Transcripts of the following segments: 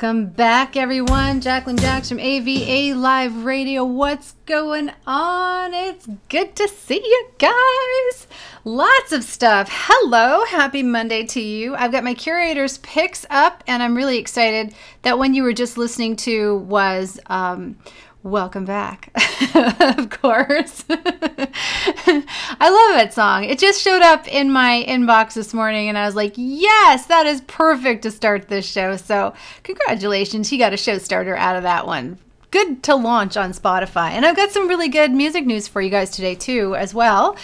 Welcome back, everyone. Jacqueline Jax from AVA Live Radio. What's going on? It's good to see you guys. Lots of stuff. Hello. Happy Monday to you. I've got my curator's picks up, and I'm really excited that one you were just listening to was. Um, Welcome back, of course. I love that song. It just showed up in my inbox this morning, and I was like, yes, that is perfect to start this show. So, congratulations. you got a show starter out of that one. Good to launch on Spotify. And I've got some really good music news for you guys today, too, as well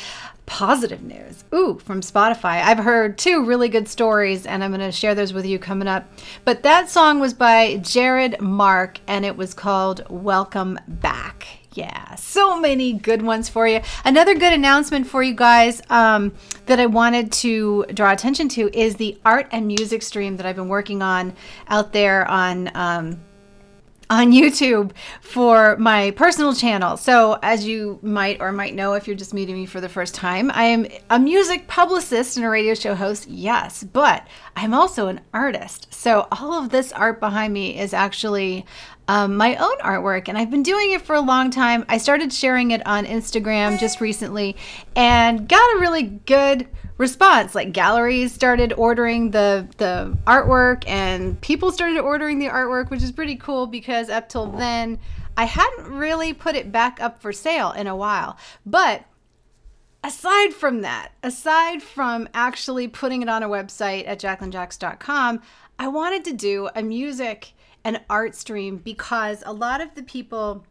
positive news. Ooh, from Spotify. I've heard two really good stories and I'm going to share those with you coming up. But that song was by Jared Mark and it was called Welcome Back. Yeah, so many good ones for you. Another good announcement for you guys um, that I wanted to draw attention to is the art and music stream that I've been working on out there on. Um, on YouTube for my personal channel. So, as you might or might know if you're just meeting me for the first time, I am a music publicist and a radio show host, yes, but I'm also an artist. So, all of this art behind me is actually um, my own artwork, and I've been doing it for a long time. I started sharing it on Instagram just recently and got a really good response. Like galleries started ordering the the artwork and people started ordering the artwork which is pretty cool because up till then I hadn't really put it back up for sale in a while. But aside from that aside from actually putting it on a website at jacquelinejax.com I wanted to do a music and art stream because a lot of the people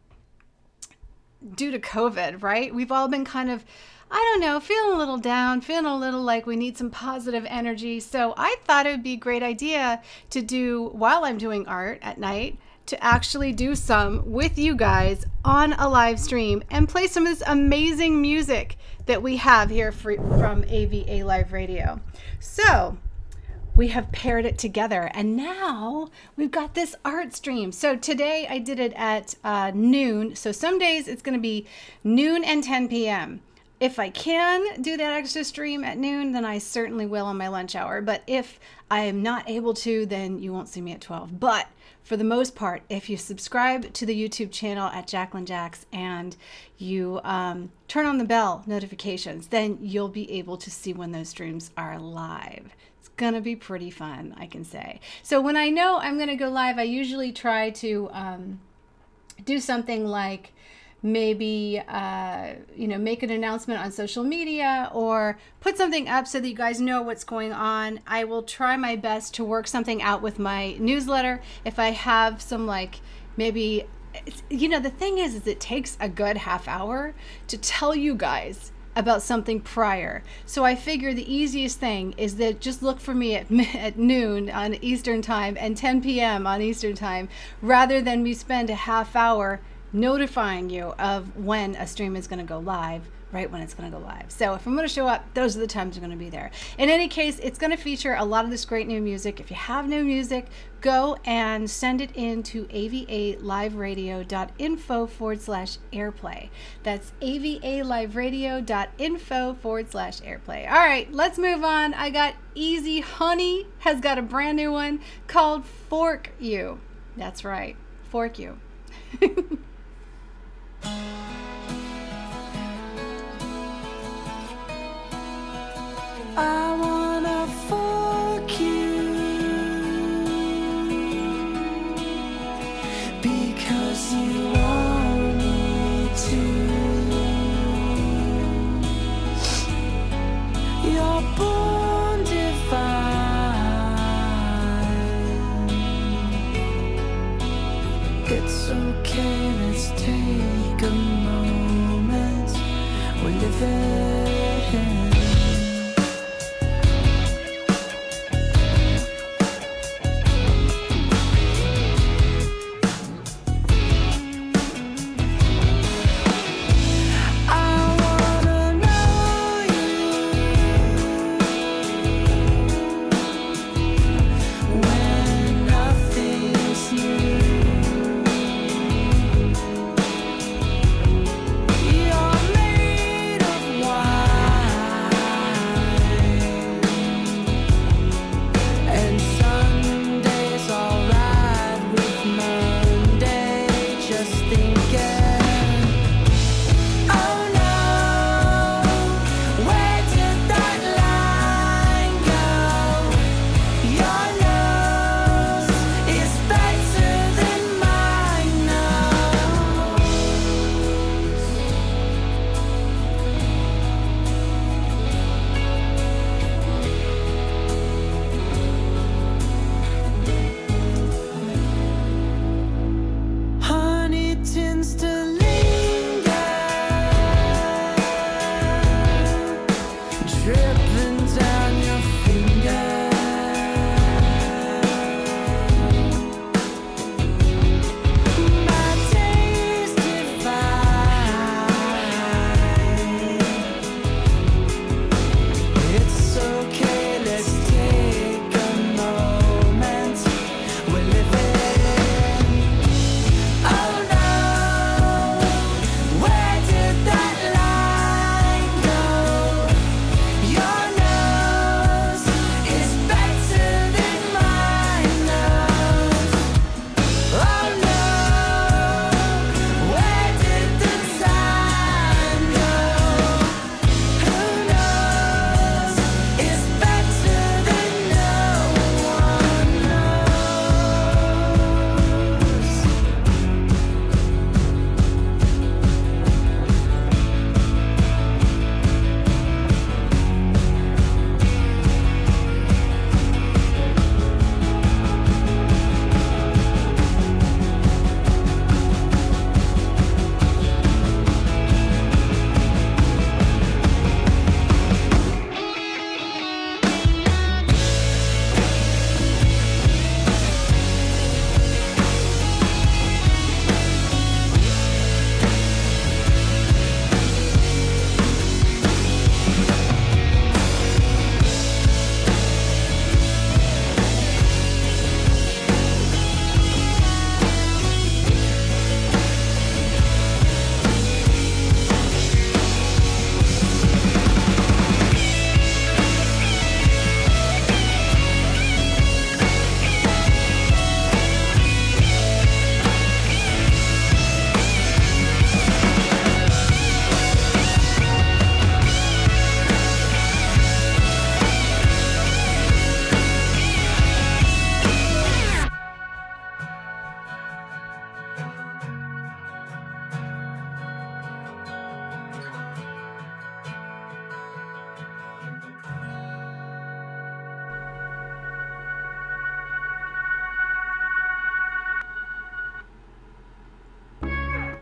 due to covid right? We've all been kind of I don't know, feeling a little down, feeling a little like we need some positive energy. So I thought it would be a great idea to do while I'm doing art at night to actually do some with you guys on a live stream and play some of this amazing music that we have here for, from AVA Live Radio. So, we have paired it together and now we've got this art stream so today i did it at uh, noon so some days it's going to be noon and 10 p.m if I can do that extra stream at noon, then I certainly will on my lunch hour. But if I am not able to, then you won't see me at 12. But for the most part, if you subscribe to the YouTube channel at Jacqueline Jax and you um, turn on the bell notifications, then you'll be able to see when those streams are live. It's gonna be pretty fun, I can say. So when I know I'm gonna go live, I usually try to um, do something like maybe uh, you know make an announcement on social media or put something up so that you guys know what's going on i will try my best to work something out with my newsletter if i have some like maybe you know the thing is is it takes a good half hour to tell you guys about something prior. So I figure the easiest thing is that just look for me at, at noon on Eastern time and 10 p.m. on Eastern time rather than me spend a half hour notifying you of when a stream is going to go live right when it's going to go live. So if I'm going to show up, those are the times I'm going to be there. In any case, it's going to feature a lot of this great new music. If you have new music, go and send it in to avaliveradio.info forward slash airplay. That's avaliveradio.info forward slash airplay. All right, let's move on. I got Easy Honey has got a brand new one called Fork You. That's right, Fork You. I wanna Yeah.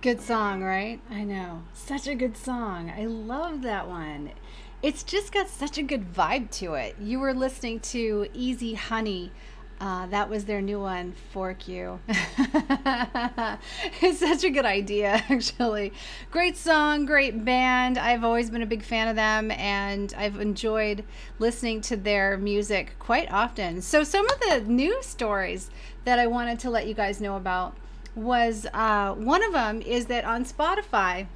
Good song, right? I know. Such a good song. I love that one. It's just got such a good vibe to it. You were listening to Easy Honey. Uh, that was their new one, Fork You. it's such a good idea, actually. Great song, great band. I've always been a big fan of them, and I've enjoyed listening to their music quite often. So, some of the news stories that I wanted to let you guys know about was uh, one of them is that on Spotify,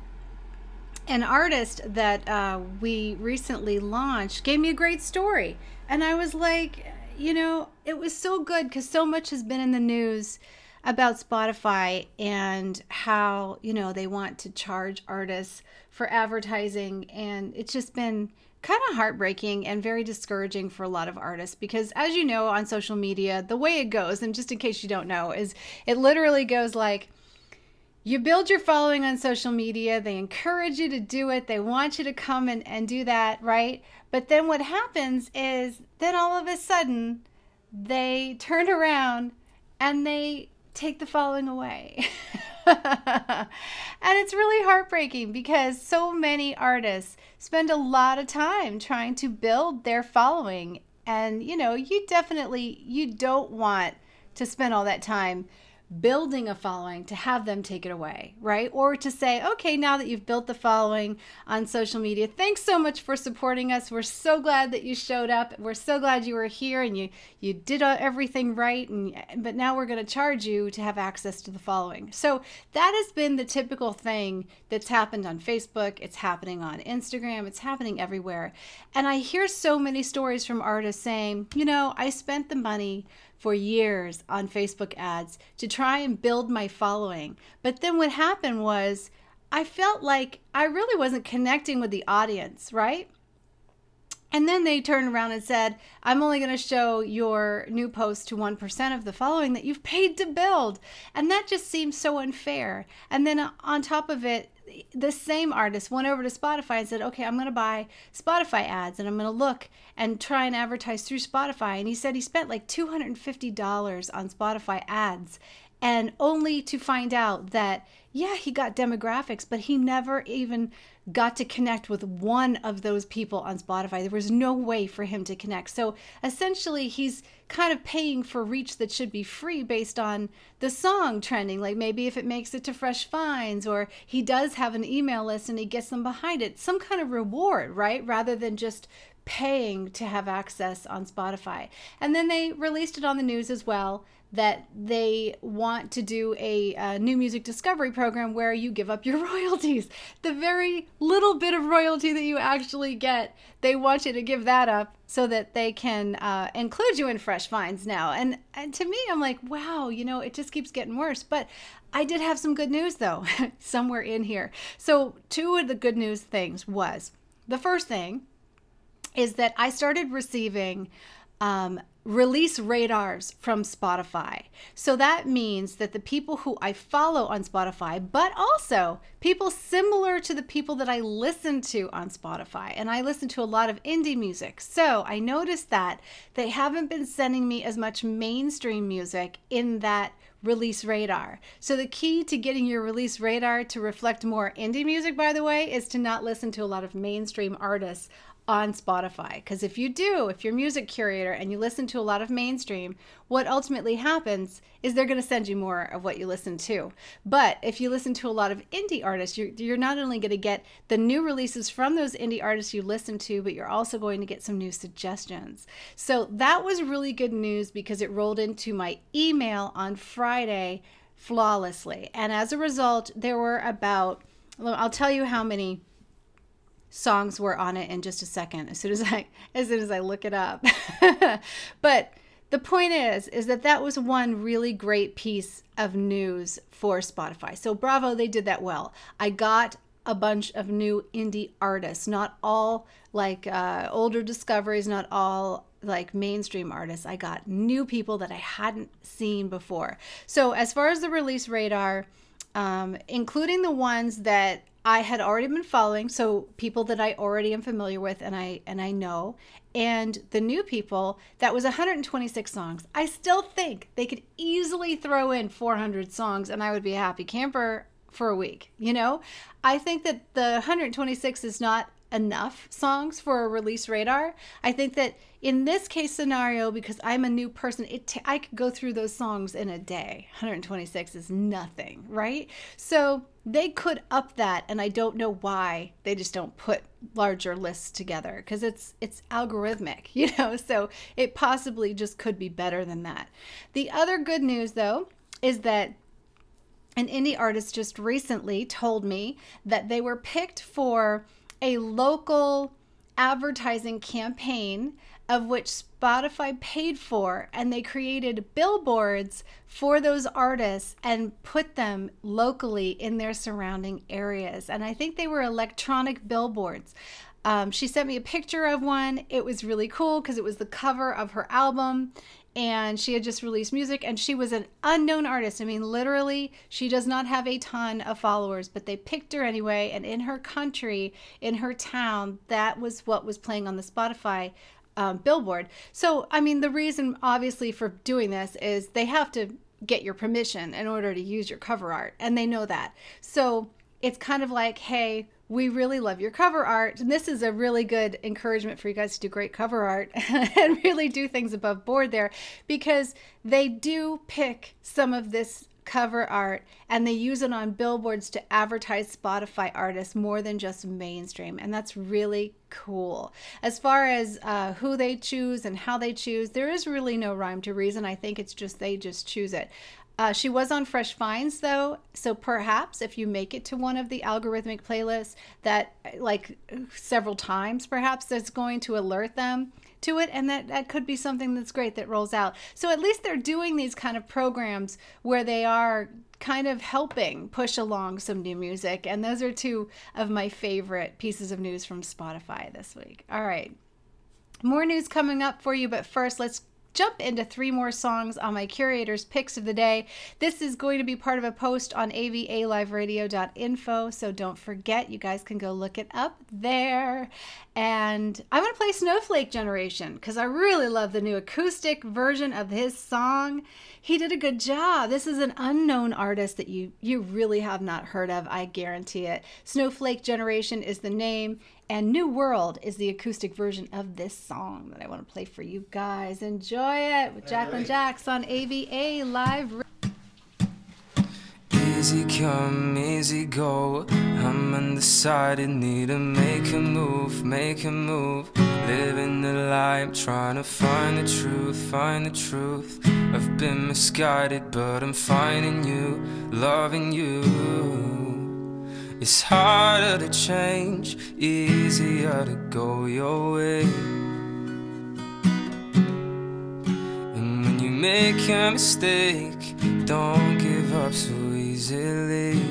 an artist that uh, we recently launched gave me a great story. And I was like, you know, it was so good because so much has been in the news about Spotify and how, you know, they want to charge artists for advertising. And it's just been kind of heartbreaking and very discouraging for a lot of artists because, as you know, on social media, the way it goes, and just in case you don't know, is it literally goes like, you build your following on social media. They encourage you to do it. They want you to come and, and do that, right? But then what happens is then all of a sudden they turn around and they take the following away. and it's really heartbreaking because so many artists spend a lot of time trying to build their following and you know you definitely you don't want to spend all that time building a following to have them take it away, right? Or to say, okay, now that you've built the following on social media, thanks so much for supporting us. We're so glad that you showed up. We're so glad you were here and you you did everything right and but now we're going to charge you to have access to the following. So that has been the typical thing that's happened on Facebook, it's happening on Instagram, it's happening everywhere. And I hear so many stories from artists saying, you know, I spent the money for years on Facebook ads to try and build my following. But then what happened was I felt like I really wasn't connecting with the audience, right? And then they turned around and said, I'm only going to show your new post to 1% of the following that you've paid to build. And that just seems so unfair. And then on top of it, the same artist went over to Spotify and said, Okay, I'm going to buy Spotify ads and I'm going to look and try and advertise through Spotify. And he said he spent like $250 on Spotify ads and only to find out that, yeah, he got demographics, but he never even got to connect with one of those people on Spotify. There was no way for him to connect. So essentially, he's kind of paying for reach that should be free based on the song trending. Like maybe if it makes it to Fresh Finds, or he does have an email list and he gets them behind it, some kind of reward, right? Rather than just paying to have access on Spotify. And then they released it on the news as well that they want to do a, a, new music discovery program where you give up your royalties. The very little bit of royalty that you actually get, they want you to give that up so that they can uh, include you in fresh finds now. And, and to me, I'm like, wow, you know, it just keeps getting worse. But I did have some good news though, somewhere in here. So, two of the good news things was the first thing is that I started receiving um, release radars from Spotify. So that means that the people who I follow on Spotify, but also people similar to the people that I listen to on Spotify, and I listen to a lot of indie music. So I noticed that they haven't been sending me as much mainstream music in that release radar. So the key to getting your release radar to reflect more indie music by the way is to not listen to a lot of mainstream artists on Spotify. Because if you do, if you're a music curator and you listen to a lot of mainstream, what ultimately happens is they're going to send you more of what you listen to. But if you listen to a lot of indie artists, you're, you're not only going to get the new releases from those indie artists you listen to, but you're also going to get some new suggestions. So that was really good news because it rolled into my email on Friday flawlessly. And as a result, there were about, I'll tell you how many songs were on it in just a second as soon as I as soon as I look it up. but the point is is that that was one really great piece of news for Spotify. So bravo, they did that well. I got a bunch of new indie artists, not all like uh, older discoveries, not all like mainstream artists. I got new people that I hadn't seen before. So as far as the release radar, um, including the ones that I had already been following, so people that I already am familiar with and I and I know, and the new people, that was 126 songs. I still think they could easily throw in 400 songs and I would be a happy camper for a week. You know, I think that the 126 is not enough songs for a release radar. I think that in this case scenario, because I'm a new person, it t- I could go through those songs in a day. 126 is nothing, right? So they could up that, and I don't know why they just don't put larger lists together because it's it's algorithmic, you know. So it possibly just could be better than that. The other good news, though, is that an indie artist just recently told me that they were picked for a local advertising campaign of which Spotify paid for, and they created billboards for those artists and put them locally in their surrounding areas. And I think they were electronic billboards. Um, she sent me a picture of one. It was really cool because it was the cover of her album and she had just released music and she was an unknown artist. I mean, literally, she does not have a ton of followers, but they picked her anyway. And in her country, in her town, that was what was playing on the Spotify um, billboard. So, I mean, the reason obviously for doing this is they have to get your permission in order to use your cover art, and they know that. So, it's kind of like, hey, we really love your cover art. And this is a really good encouragement for you guys to do great cover art and really do things above board there because they do pick some of this cover art and they use it on billboards to advertise Spotify artists more than just mainstream. And that's really cool. As far as uh, who they choose and how they choose, there is really no rhyme to reason. I think it's just they just choose it. Uh, she was on Fresh Finds though, so perhaps if you make it to one of the algorithmic playlists, that like several times, perhaps that's going to alert them to it, and that that could be something that's great that rolls out. So at least they're doing these kind of programs where they are kind of helping push along some new music, and those are two of my favorite pieces of news from Spotify this week. All right. More news coming up for you, but first, let's jump into three more songs on my curator's picks of the day. This is going to be part of a post on avaliveradio.info, so don't forget, you guys can go look it up there. And I'm going to play Snowflake Generation because I really love the new acoustic version of his song. He did a good job. This is an unknown artist that you you really have not heard of, I guarantee it. Snowflake Generation is the name and New World is the acoustic version of this song that I want to play for you guys. Enjoy it with Jacqueline Jax on AVA Live. Easy come, easy go. I'm undecided, need to make a move, make a move. Living the I'm trying to find the truth, find the truth. I've been misguided, but I'm finding you, loving you. It's harder to change, easier to go your way. And when you make a mistake, don't give up so easily.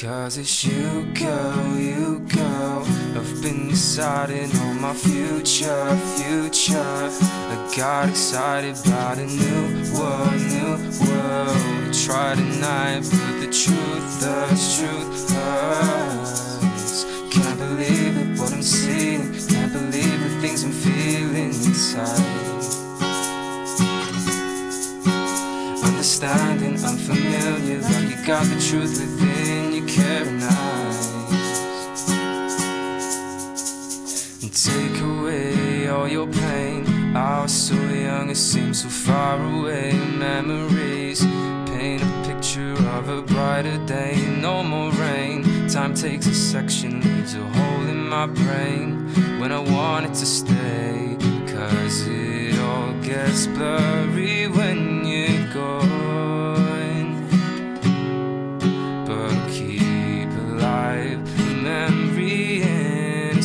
Cause it's you, go, you, girl. I've been deciding on my future, future. I got excited about a new world, new world. I try tonight, but the truth, the truth hurts. Can't believe it, what I'm seeing. Can't believe the things I'm feeling inside. Understanding, unfamiliar, like you got the truth within your care. And take away all your pain. I was so young, it seems so far away. Memories paint a picture of a brighter day. No more rain. Time takes a section, leaves a hole in my brain. When I want it to stay, cause it all gets blurry when you're gone. But keep alive a memory in a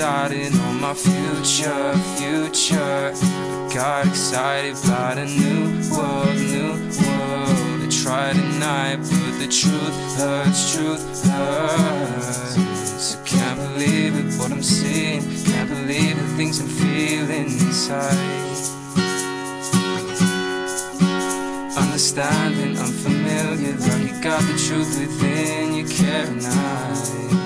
deciding on my future, future. I got excited about a new world, new world. I try tonight, but the truth hurts, truth hurts. I can't believe it, what I'm seeing. Can't believe the things I'm feeling inside. Understanding, unfamiliar, like you got the truth within your caring eyes. It's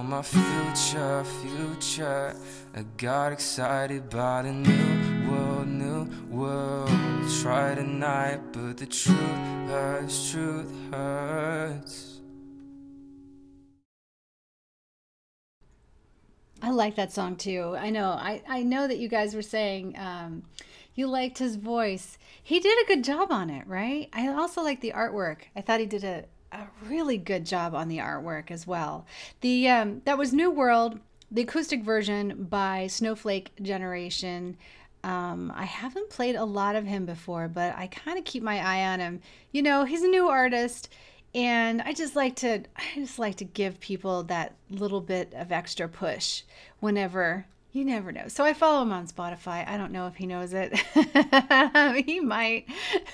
on my future, future. I got excited by the new world, new world. Try tonight, but the truth hurts, truth hurts. I like that song too. I know. I, I know that you guys were saying um, you liked his voice. He did a good job on it, right? I also like the artwork. I thought he did a, a really good job on the artwork as well. The um, that was New World, the acoustic version by Snowflake Generation. Um, I haven't played a lot of him before, but I kind of keep my eye on him. You know, he's a new artist and I just like to I just like to give people that little bit of extra push whenever you never know. So I follow him on Spotify. I don't know if he knows it. he might.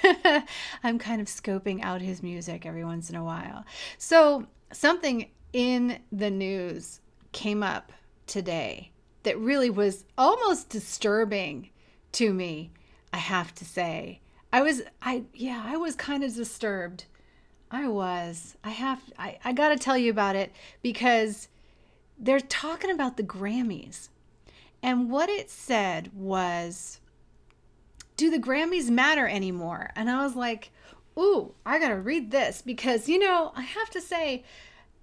I'm kind of scoping out his music every once in a while. So something in the news came up today that really was almost disturbing to me, I have to say. I was I yeah, I was kind of disturbed. I was. I have I, I gotta tell you about it because they're talking about the Grammys. And what it said was, Do the Grammys matter anymore? And I was like, Ooh, I gotta read this because, you know, I have to say,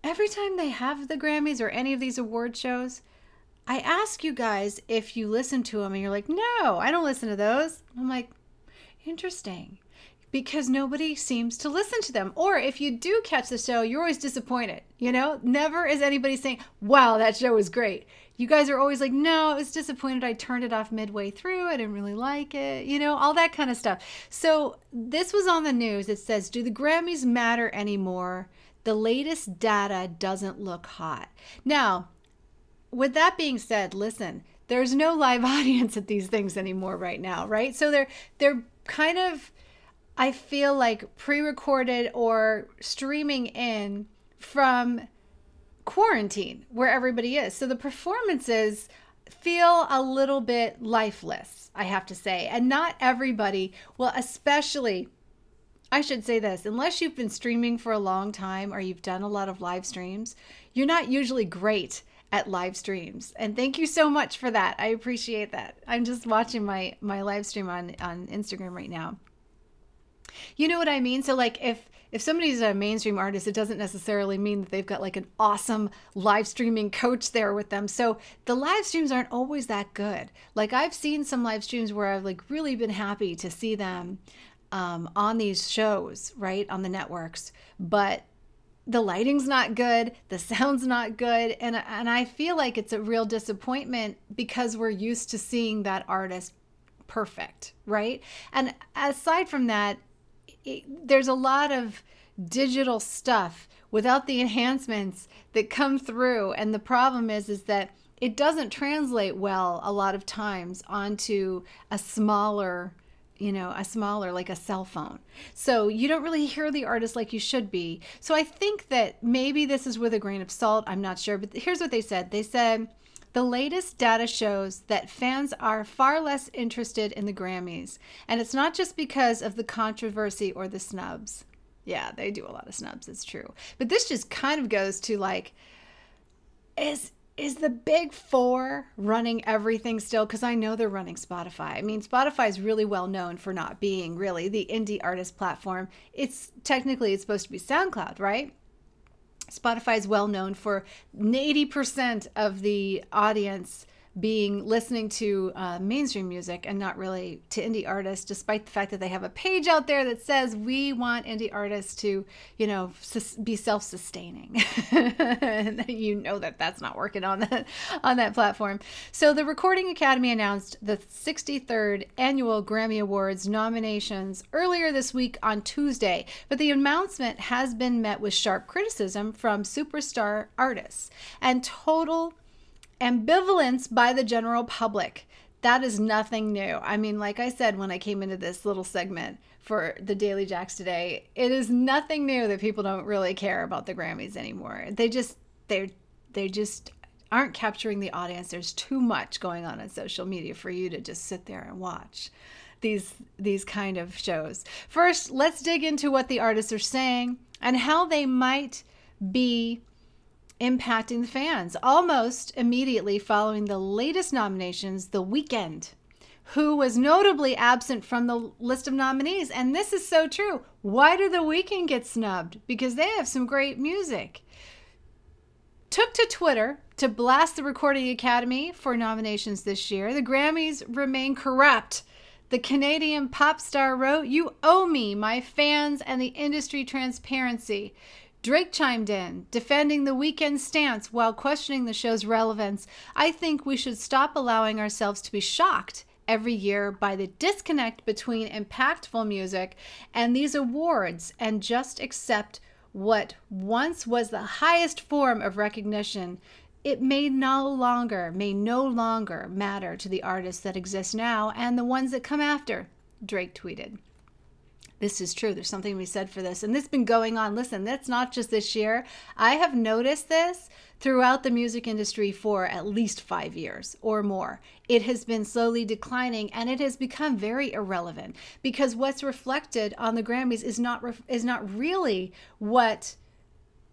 every time they have the Grammys or any of these award shows, I ask you guys if you listen to them and you're like, No, I don't listen to those. I'm like, Interesting because nobody seems to listen to them. Or if you do catch the show, you're always disappointed. You know, never is anybody saying, wow, that show was great. You guys are always like, no, I was disappointed. I turned it off midway through. I didn't really like it, you know, all that kind of stuff. So this was on the news. It says, do the Grammys matter anymore? The latest data doesn't look hot. Now, with that being said, listen, there's no live audience at these things anymore right now, right? So they're they're kind of I feel like pre-recorded or streaming in from quarantine where everybody is. So the performances feel a little bit lifeless, I have to say. And not everybody, well, especially I should say this unless you've been streaming for a long time or you've done a lot of live streams, you're not usually great at live streams. And thank you so much for that. I appreciate that. I'm just watching my my live stream on on Instagram right now. You know what I mean? So like if if somebody's a mainstream artist, it doesn't necessarily mean that they've got like an awesome live streaming coach there with them. So the live streams aren't always that good. Like I've seen some live streams where I've like really been happy to see them um, on these shows, right on the networks, but the lighting's not good, the sound's not good, and and I feel like it's a real disappointment because we're used to seeing that artist perfect, right? And aside from that, there's a lot of digital stuff without the enhancements that come through and the problem is is that it doesn't translate well a lot of times onto a smaller you know, a smaller, like a cell phone. So you don't really hear the artist like you should be. So I think that maybe this is with a grain of salt. I'm not sure. But here's what they said they said, the latest data shows that fans are far less interested in the Grammys. And it's not just because of the controversy or the snubs. Yeah, they do a lot of snubs, it's true. But this just kind of goes to like, is is the big four running everything still? Because I know they're running Spotify. I mean, Spotify is really well known for not being really the indie artist platform. It's technically it's supposed to be SoundCloud, right? Spotify is well known for 80% of the audience being listening to uh, mainstream music and not really to indie artists, despite the fact that they have a page out there that says we want indie artists to, you know, sus- be self-sustaining. and you know that that's not working on that on that platform. So the Recording Academy announced the 63rd annual Grammy Awards nominations earlier this week on Tuesday, but the announcement has been met with sharp criticism from superstar artists and total ambivalence by the general public. That is nothing new. I mean, like I said when I came into this little segment for the Daily Jax today, it is nothing new that people don't really care about the Grammys anymore. They just they they just aren't capturing the audience. There's too much going on on social media for you to just sit there and watch these these kind of shows. First, let's dig into what the artists are saying and how they might be impacting the fans. Almost immediately following the latest nominations, The Weeknd, who was notably absent from the list of nominees. And this is so true. Why did The Weeknd get snubbed? Because they have some great music. Took to Twitter to blast the Recording Academy for nominations this year. The Grammys remain corrupt. The Canadian pop star wrote, You owe me, my fans, and the industry transparency. Drake chimed in, defending the Weeknd stance while questioning the show's relevance. I think we should stop allowing ourselves to be shocked every year by the disconnect between impactful music and these awards and just accept what once was the highest form of recognition it may no longer may no longer matter to the artists that exist now and the ones that come after drake tweeted this is true. There's something be said for this. And this has been going on. Listen, that's not just this year. I have noticed this throughout the music industry for at least five years or more. It has been slowly declining and it has become very irrelevant because what's reflected on the Grammys is not ref- is not really what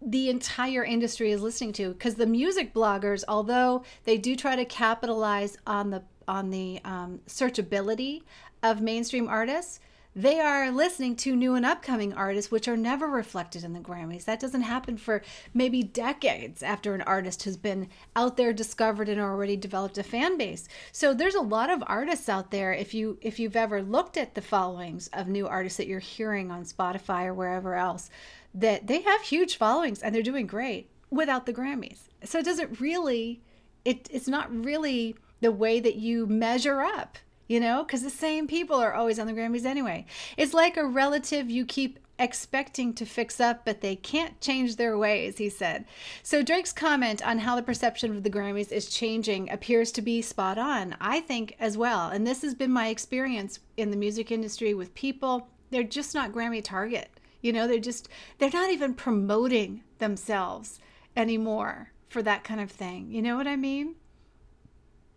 the entire industry is listening to because the music bloggers although they do try to capitalize on the on the um, searchability of mainstream artists they are listening to new and upcoming artists, which are never reflected in the Grammys. That doesn't happen for maybe decades after an artist has been out there discovered and already developed a fan base. So there's a lot of artists out there. If you if you've ever looked at the followings of new artists that you're hearing on Spotify or wherever else, that they have huge followings and they're doing great without the Grammys. So it doesn't really it it's not really the way that you measure up you know, because the same people are always on the Grammys anyway. It's like a relative you keep expecting to fix up, but they can't change their ways, he said. So Drake's comment on how the perception of the Grammys is changing appears to be spot on, I think, as well. And this has been my experience in the music industry with people. They're just not Grammy target. You know, they're just, they're not even promoting themselves anymore for that kind of thing. You know what I mean?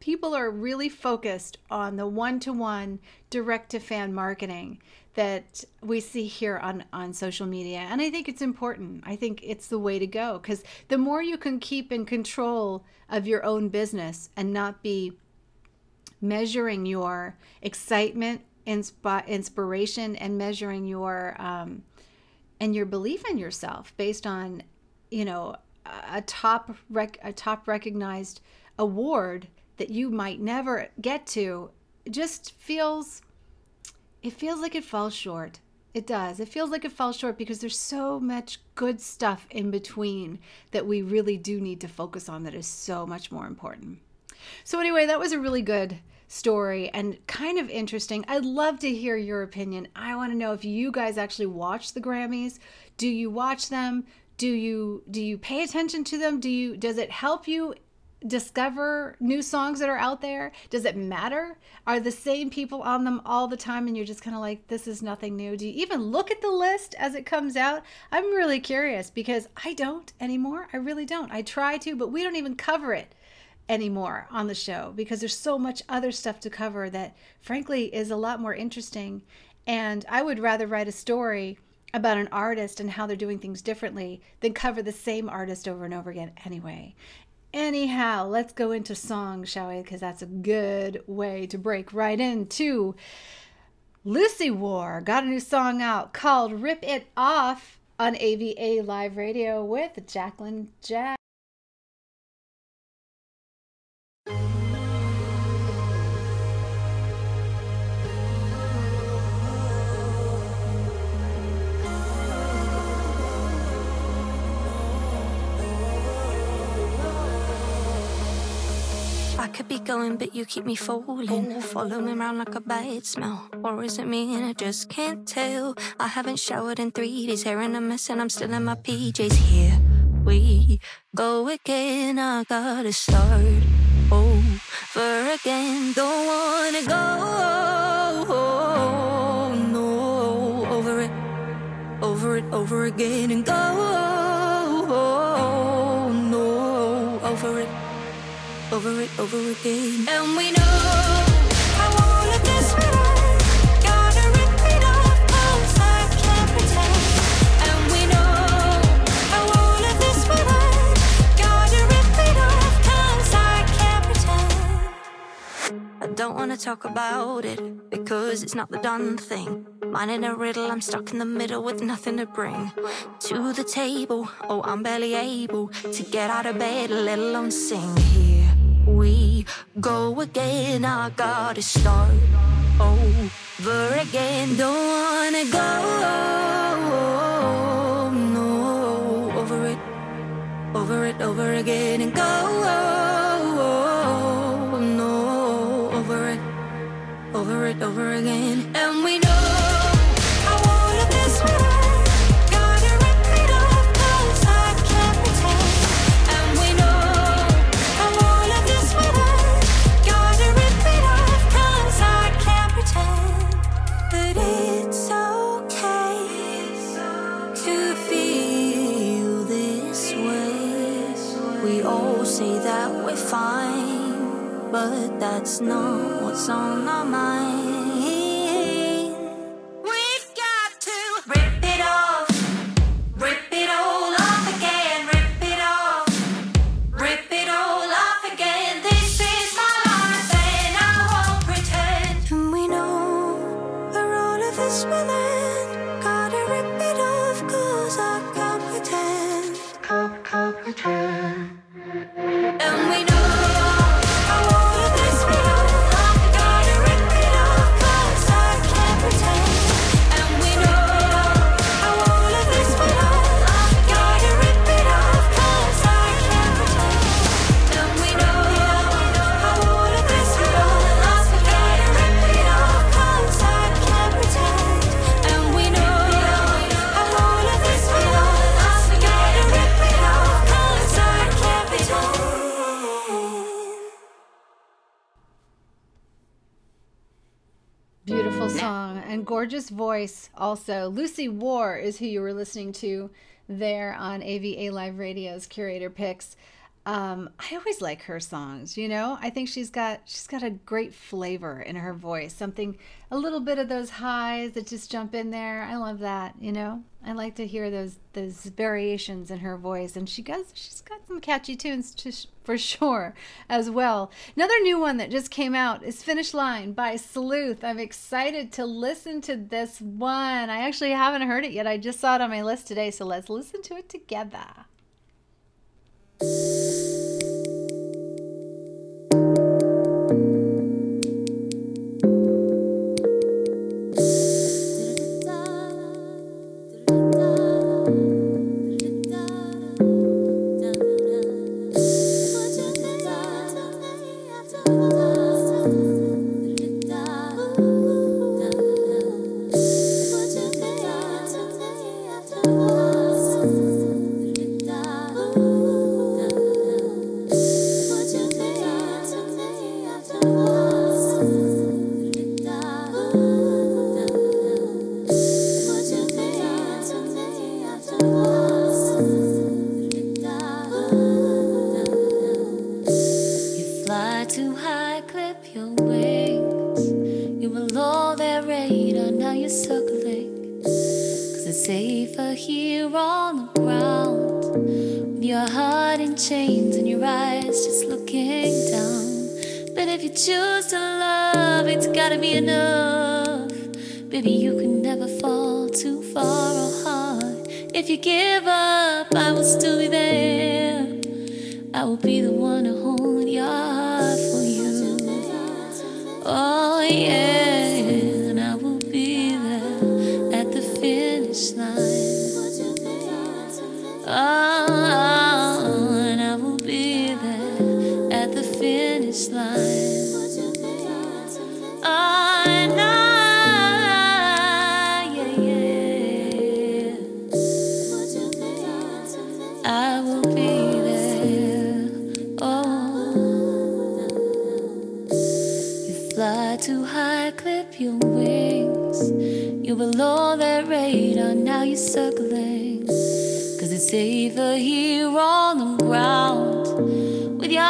People are really focused on the one-to-one direct-to-fan marketing that we see here on on social media. And i think it's important. I think it's the way to go because the more you can keep in control of your own business and not be measuring your excitement insp- inspiration and measuring your um, and your belief in yourself based on you know a top rec- a top recognized award that you might never get to just feels it feels like it falls short. It does. It feels like it falls short because there's so much good stuff in between that we really do need to focus on that is so much more important. So, anyway, that was a really good story and kind of interesting. I'd love to hear your opinion. I want to know if you guys actually watch the Grammys. Do you watch them? Do you do you pay attention to them? Do you does it help you discover new songs that are out there? Does it matter? Are the same people on them all the time and you're just kind of like, this is nothing new? Do you even look at the list as it comes out? I'm really curious because I don't anymore. I really don't. I try to, but we don't even cover it anymore on the show because there's so much other stuff to cover that frankly is a lot more interesting. And I would rather write a story about an artist and how they're doing things differently than cover the same artist over and over again anyway. Anyhow, let's go into songs, shall we? Because that's a good way to break right into Lucy War. Got a new song out called Rip It Off on AVA Live Radio with Jacqueline Jax. Be going, but you keep me falling. Follow me around like a bad smell. Or is it me and I just can't tell? I haven't showered in three days, hair in a mess, and I'm still in my PJs. Here we go again. I gotta start over again. Don't wanna go. No, over it, over it, over again, and go. Over it, over again. And we know I I don't wanna talk about it because it's not the done thing. Mine in a riddle, I'm stuck in the middle with nothing to bring to the table. Oh, I'm barely able to get out of bed, let alone sing. Here go again. I gotta start over again. Don't wanna go. No, over it, over it, over again, and go. No, over it over it over again. And we know but that's not what's on my mind. And gorgeous voice. Also, Lucy War is who you were listening to there on AVA Live Radio's Curator Picks. Um, I always like her songs. You know, I think she's got she's got a great flavor in her voice. Something, a little bit of those highs that just jump in there. I love that. You know, I like to hear those those variations in her voice, and she does. She's got some catchy tunes to, for sure as well. Another new one that just came out is Finish Line by Sleuth. I'm excited to listen to this one. I actually haven't heard it yet. I just saw it on my list today, so let's listen to it together. ます。If you give up, I will still be there. I will be the one to hold your heart for you. Oh, yeah, circling. Cause it's safer here on the ground. With your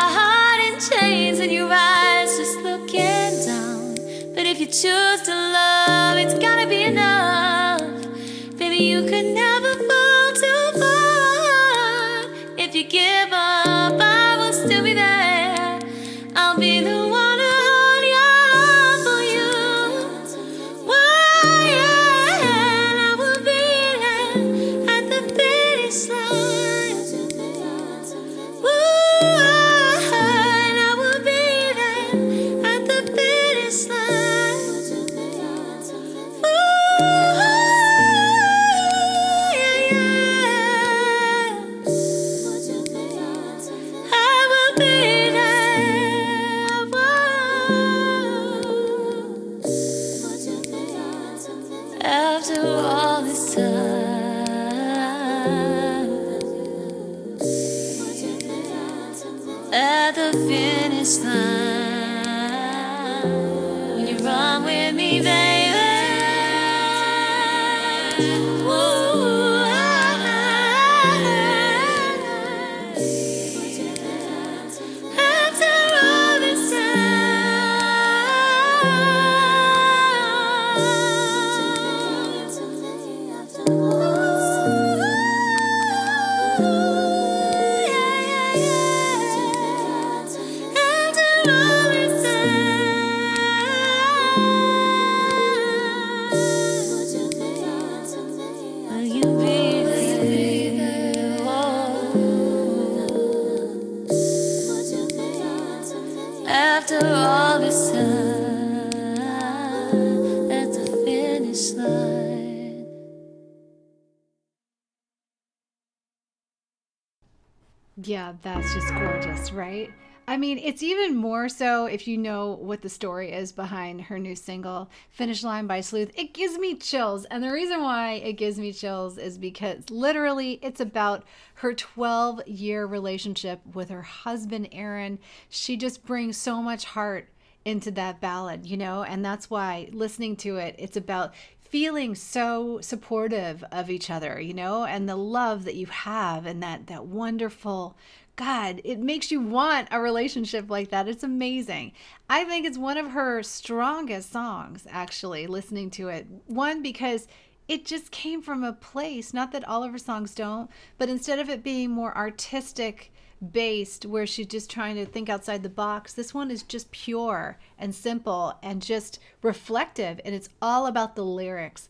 that's just gorgeous, right? I mean, it's even more so if you know what the story is behind her new single, Finish Line by Sleuth. It gives me chills. And the reason why it gives me chills is because literally it's about her 12 year relationship with her husband, Aaron. She just brings so much heart into that ballad, you know? And that's why listening to it, it's about feeling so supportive of each other, you know, and the love that you have and that that wonderful God, it makes you want a relationship like that. It's amazing. I think it's one of her strongest songs actually listening to it. One because it just came from a place, not that all of her songs don't, but instead of it being more artistic based where she's just trying to think outside the box. This one is just pure and simple and just reflective, and it's all about the lyrics.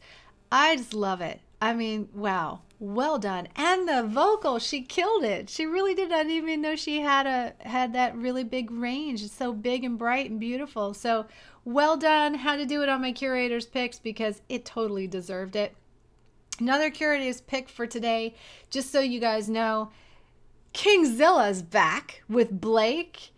I just love it. I mean, wow, well done. And the vocal, she killed it. She really did. Didn't even know she had a had that really big range. It's so big and bright and beautiful. So well done. Had to do it on my curator's picks because it totally deserved it. Another curator's pick for today, just so you guys know, Kingzilla's back with Blake.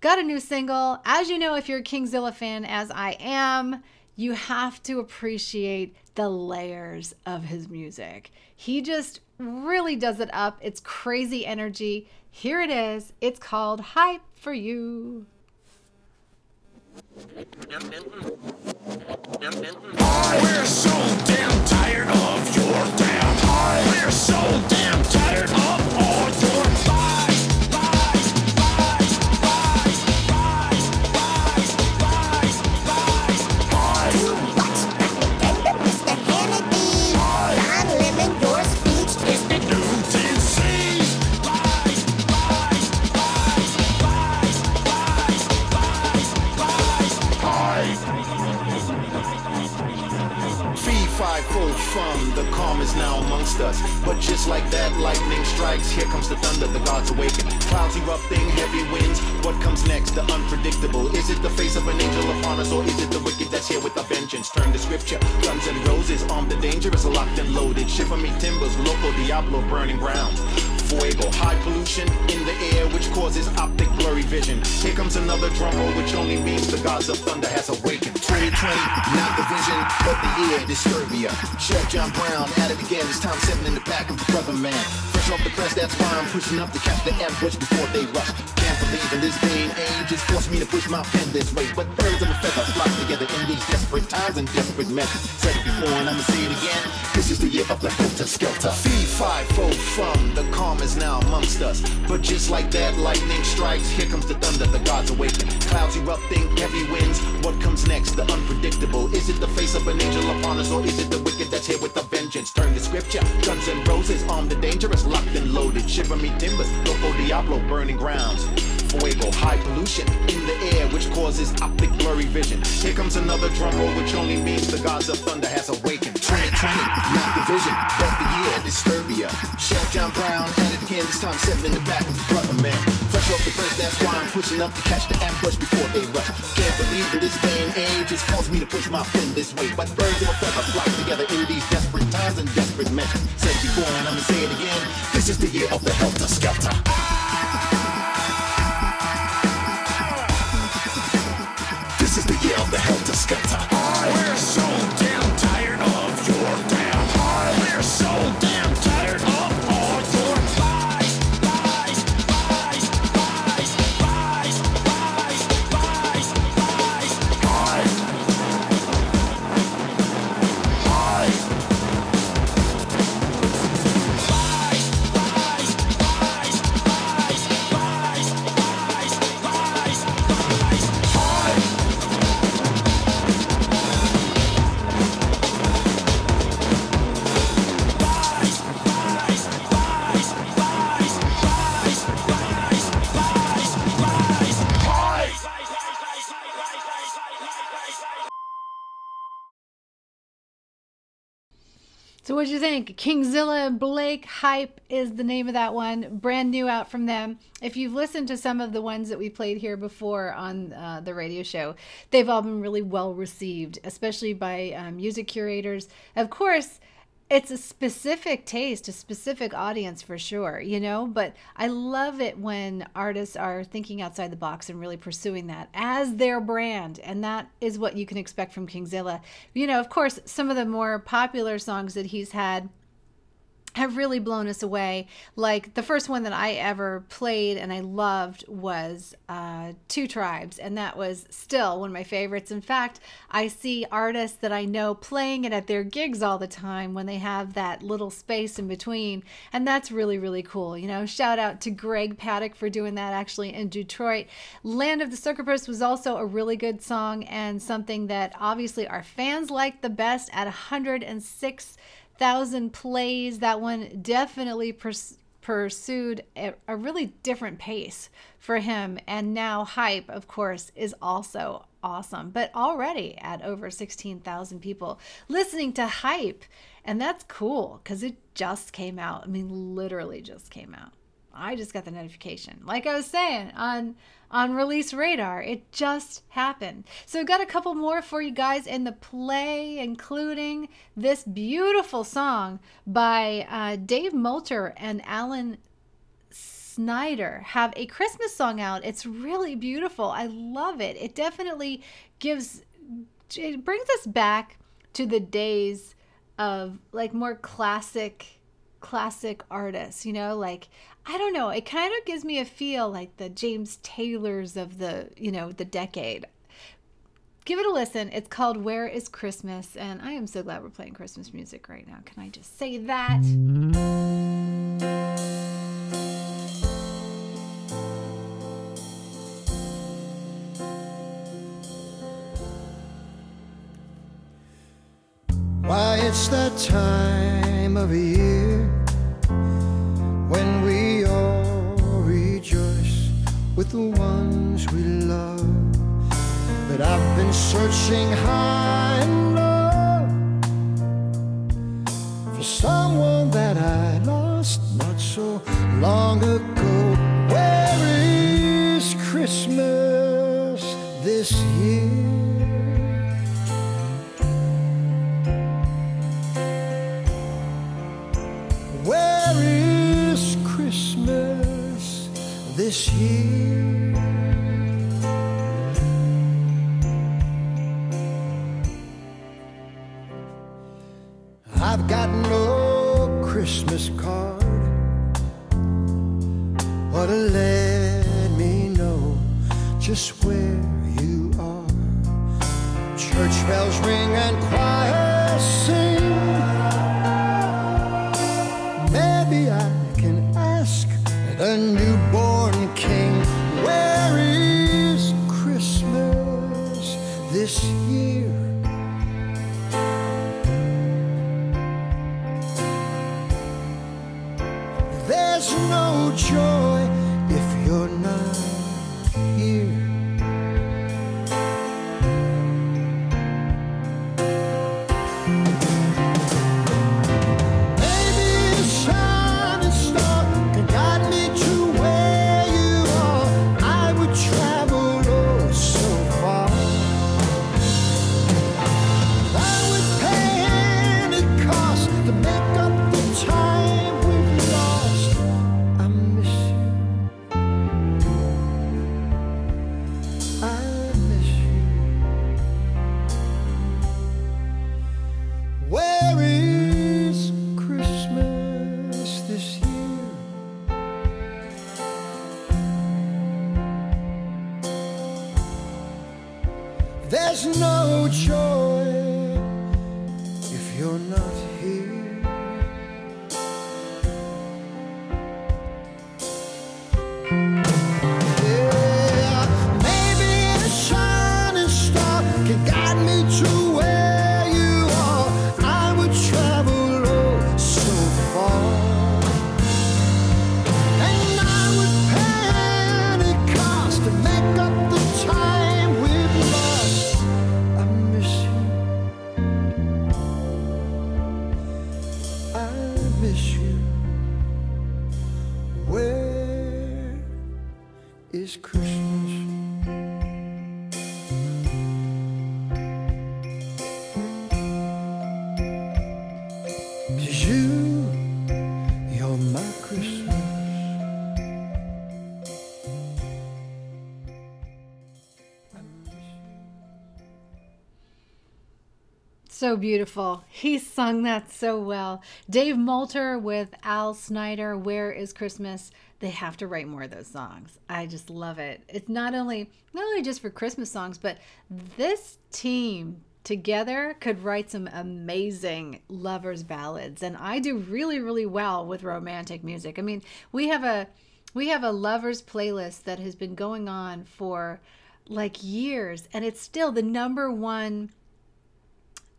Got a new single. As you know, if you're a Kingzilla fan, as I am, you have to appreciate the layers of his music. He just really does it up. It's crazy energy. Here it is. It's called Hype for You. We're so damn tired of your damn. We're so damn tired of all your from. The calm is now amongst us. But just like that, lightning strikes. Here comes the thunder, the gods awaken. Clouds erupting, heavy winds. What comes next? The unpredictable. Is it the face of an angel upon us, or is it the wicked that's here with a vengeance? Turn to scripture. Guns and roses, armed and dangerous, locked and loaded. Shiver me timbers, loco diablo, burning ground. Fuego, high pollution in the air, which causes optic blurry vision. Here comes another drum roll, which only means the gods of thunder has awakened. 2020, not the vision, but the year, Disturbia. Chef John Brown at it again, this time sitting in the back of the brother man. Fresh off the press, that's why I'm pushing up to catch the ambush before they rush. Can't believe in this and age, it's forced me to push my pen this way. But birds of a feather flock together in these desperate times and desperate measures. Said it before and I'ma say it again, this is the year of the helter skelter. Fee, fi, fo, from the calm is now amongst us. But just like that, lightning strikes. Here comes the thunder, the gods awaken. Clouds erupting, heavy winds. What comes next? The unpredictable. Is it the face of an angel upon us, or is it the wicked that's here with the vengeance? Guns and roses, armed and dangerous, locked and loaded. Shiver me timbers, loco diablo, burning grounds. Fuego, high pollution in the air, which causes optic blurry vision. Here comes another drum roll, which only means the gods of thunder has awakened. 2020, not the vision, but the year, Disturbia. Chef John Brown at it again, this time sitting in the back of the brother man. Off the press, that's why I'm pushing up to catch the ambush before they rush. Can't believe that this day and age, it's caused me to push my pen this way. But birds of a feather flock together in these desperate times and desperate measures. Said before and I'ma say it again, this is the year of the helter So what'd you think? Kingzilla Blake Hype is the name of that one. Brand new out from them. If you've listened to some of the ones that we played here before on uh, the radio show, they've all been really well received, especially by um, music curators. Of course, it's a specific taste, a specific audience for sure, you know. But I love it when artists are thinking outside the box and really pursuing that as their brand, and that is what you can expect from Kingzilla. You know, of course, some of the more popular songs that he's had have really blown us away. Like the first one that I ever played and I loved was uh, Two Tribes, and that was still one of my favorites. In fact, I see artists that I know playing it at their gigs all the time when they have that little space in between, and that's really, really cool. You know, shout out to Greg Paddock for doing that actually in Detroit. Land of the Suckerpus was also a really good song and something that obviously our fans liked the best at 106 thousand plays. That one definitely pers- pursued a, a really different pace for him. And now Hype, of course, is also awesome, but already at over 16,000 people listening to Hype. And that's cool because it just came out. I mean, literally just came out. I just got the notification. Like I was saying on on release radar, it just happened. So I got a couple more for you guys in the play, including this beautiful song by uh, Dave Moulter and Alan Snyder have a Christmas song out. It's really beautiful. I love it. It definitely gives it brings us back to the days of like more classic classic artists, you know, like I don't know, it kind of gives me a feel like the James Taylors of the, you know, the decade. Give it a listen. It's called Where is Christmas? And I am so glad we're playing Christmas music right now. Can I just say that? Why, it's that time of year the ones we love. But I've been searching high and low for someone that I lost not so long ago. Where is Christmas this year? This if So beautiful. He sung that so well. Dave Moulter with Al Snyder, Where is Christmas? They have to write more of those songs. I just love it. It's not only not only just for Christmas songs, but this team together could write some amazing lovers ballads and I do really really well with romantic music. I mean, we have a we have a lovers playlist that has been going on for like years and it's still the number one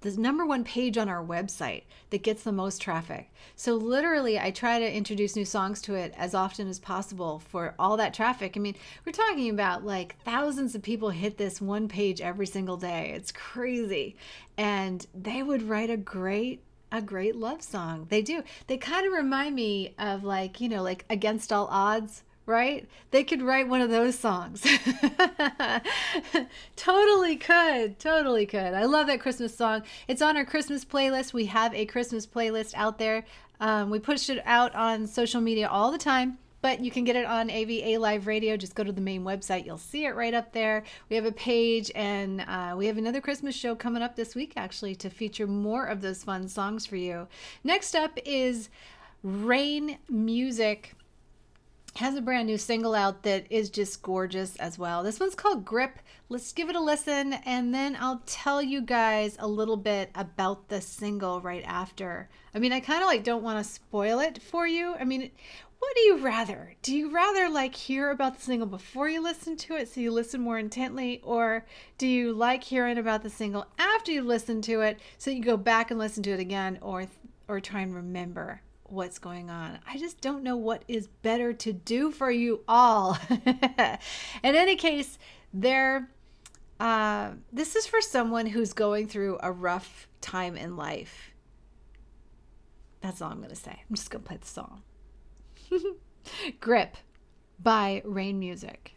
the number one page on our website that gets the most traffic. So literally I try to introduce new songs to it as often as possible for all that traffic. I mean, we're talking about like thousands of people hit this one page every single day. It's crazy. And they would write a great a great love song. They do. They kind of remind me of like, you know, like Against All Odds right? They could write one of those songs. totally could. Totally could. I love that Christmas song. It's on our Christmas playlist. We have a Christmas playlist out there. Um, we push it out on social media all the time. But you can get it on AVA Live Radio. Just go to the main website. You'll see it right up there. We have a page, and uh, we have another Christmas show coming up this week, actually, to feature more of those fun songs for you. Next up is Rain Music has a brand new single out that is just gorgeous as well. This one's called Grip. Let's give it a listen and then I'll tell you guys a little bit about the single right after. I mean, I kind of like don't want to spoil it for you. I mean, what do you rather? Do you rather like hear about the single before you listen to it so you listen more intently or do you like hearing about the single after you listen to it so you go back and listen to it again or or try and remember what's going on. I just don't know what is better to do for you all. In any case, there uh, this is for someone who's going through a rough time in life. That's all I'm going to say. I'm just going to play the song. Grip by Rain Music.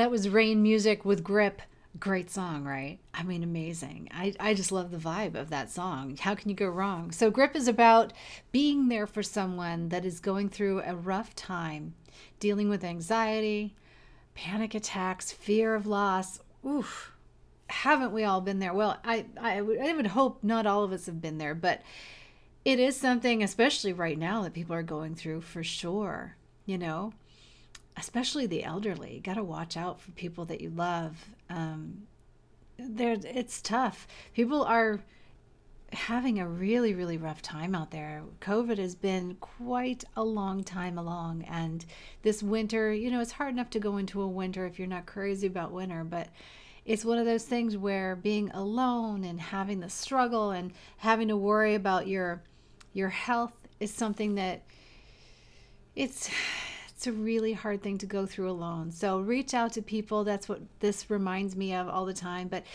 That was Rain Music with Grip. Great song, right? I mean, amazing. I, I just love the vibe of that song. How can you go wrong? So, Grip is about being there for someone that is going through a rough time, dealing with anxiety, panic attacks, fear of loss. Oof. Haven't we all been there? Well, I, I, would, I would hope not all of us have been there, but it is something, especially right now, that people are going through for sure. You know, especially the elderly. You got to watch out for people that you love. Um, there, it's tough. People are having a really, really rough time out there. COVID has been quite a long time along, and this winter, you know, it's hard enough to go into a winter if you're not crazy about winter, but it's one of those things where being alone and having the struggle and having to worry about your your health is something that it's it's a really hard thing to go through alone. So reach out to people. That's what this reminds me of all the time. But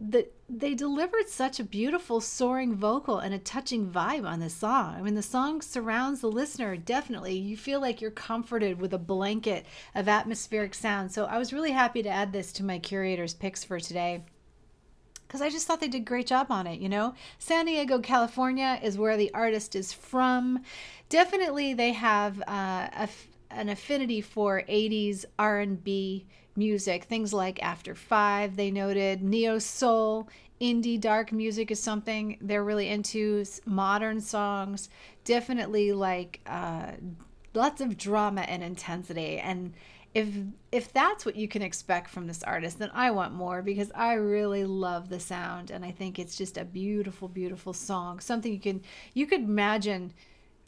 the, they delivered such a beautiful soaring vocal and a touching vibe on this song. I mean, the song surrounds the listener definitely. You feel like you're comforted with a blanket of atmospheric sound. So I was really happy to add this to my curator's picks for today because I just thought they did a great job on it. You know, San Diego, California is where the artist is from. Definitely, they have uh, a, an affinity for 80s R&B music, things like After 5, they noted neo soul, indie dark music is something they're really into, modern songs, definitely like uh, lots of drama and intensity. And if if that's what you can expect from this artist then i want more because i really love the sound and i think it's just a beautiful beautiful song something you can you could imagine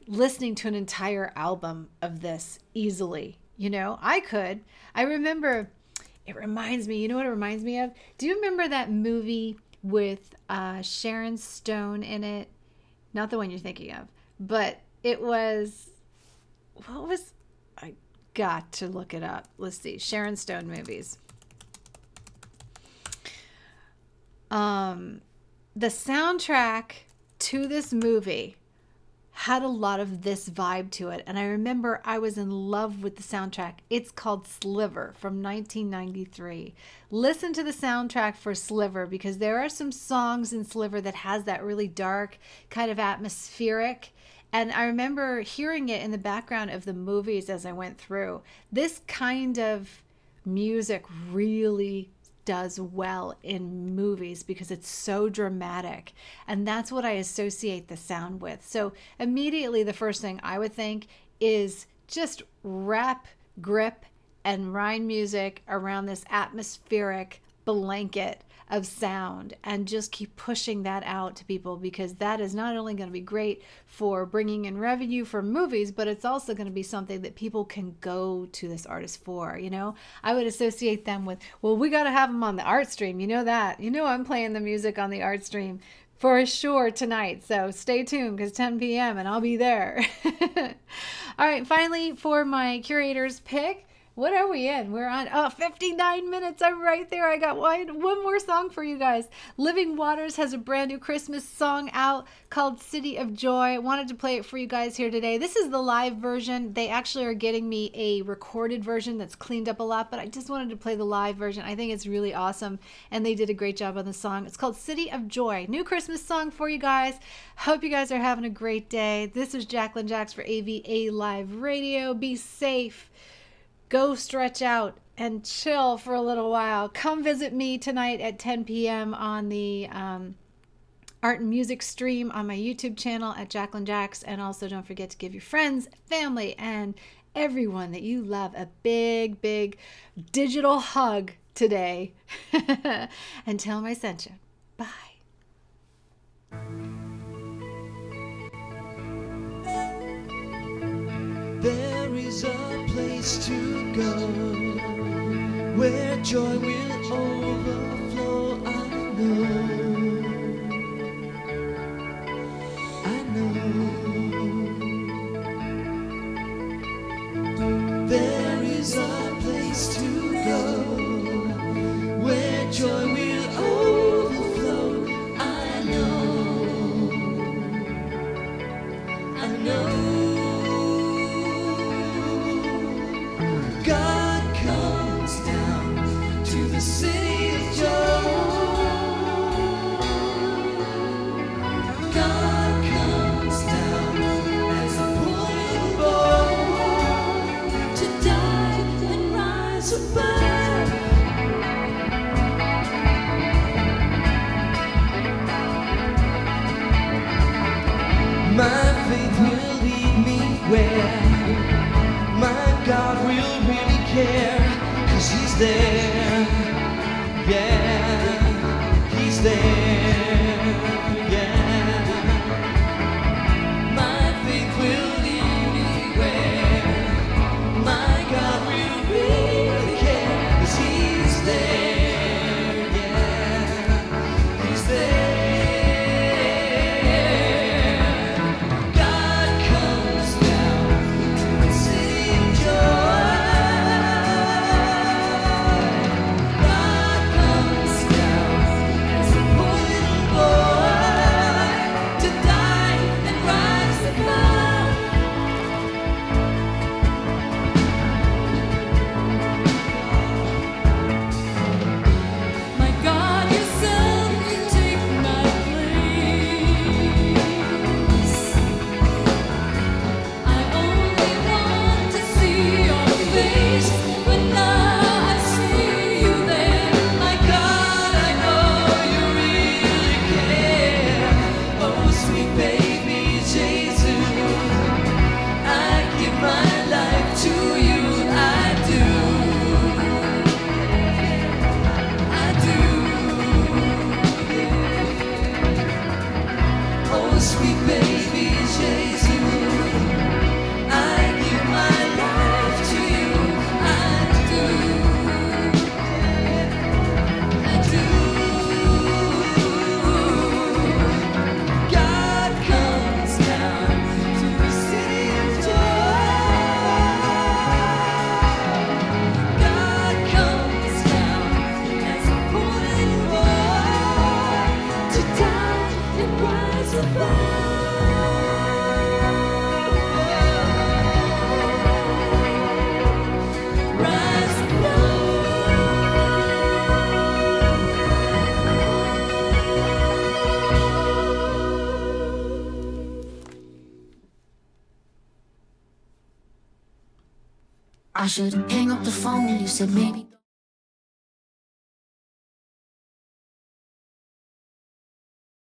listening to an entire album of this easily. You know, I could. I remember, it reminds me, you know what it reminds me of? Do you remember that movie with uh, Sharon Stone in it? Not the one you're thinking of, but it was, what was, I got to look it up. Let's see, Sharon Stone movies. Um, the soundtrack to this movie had a lot of this vibe to it. And I remember I was in love with the soundtrack. It's called Sliver from 1993. Listen to the soundtrack for Sliver because there are some songs in Sliver that has that really dark kind of atmospheric. And I remember hearing it in the background of the movies as I went through. This kind of music really does well in movies because it's so dramatic. And that's what I associate the sound with. So immediately, the first thing I would think is just wrap, grip, and rhyme music around this atmospheric blanket of sound and just keep pushing that out to people because that is not only going to be great for bringing in revenue for movies, but it's also going to be something that people can go to this artist for. You know, I would associate them with, well, we got to have them on the art stream. You know that. You know, I'm playing the music on the art stream for sure tonight. So stay tuned because 10 p.m. and I'll be there. All right, finally, for my curator's pick, what are we in? We're on oh 59 minutes. I'm right there. I got one, one more song for you guys. Living Waters has a brand new Christmas song out called City of Joy. I wanted to play it for you guys here today. This is the live version. They actually are getting me a recorded version that's cleaned up a lot, but I just wanted to play the live version. I think it's really awesome and they did a great job on the song. It's called City of Joy. New Christmas song for you guys. Hope you guys are having a great day. This is Jacqueline Jax for AVA Live Radio. Be safe go stretch out and chill for a little while. Come visit me tonight at 10 p.m. on the um, art and music stream on my YouTube channel at Jacqueline Jax. And also, don't forget to give your friends, family, and everyone that you love a big, big digital hug today. them I sent you. Bye. There is a place to go where joy will overflow. I know. there. Yeah, he's there. I should hang up the phone. You said maybe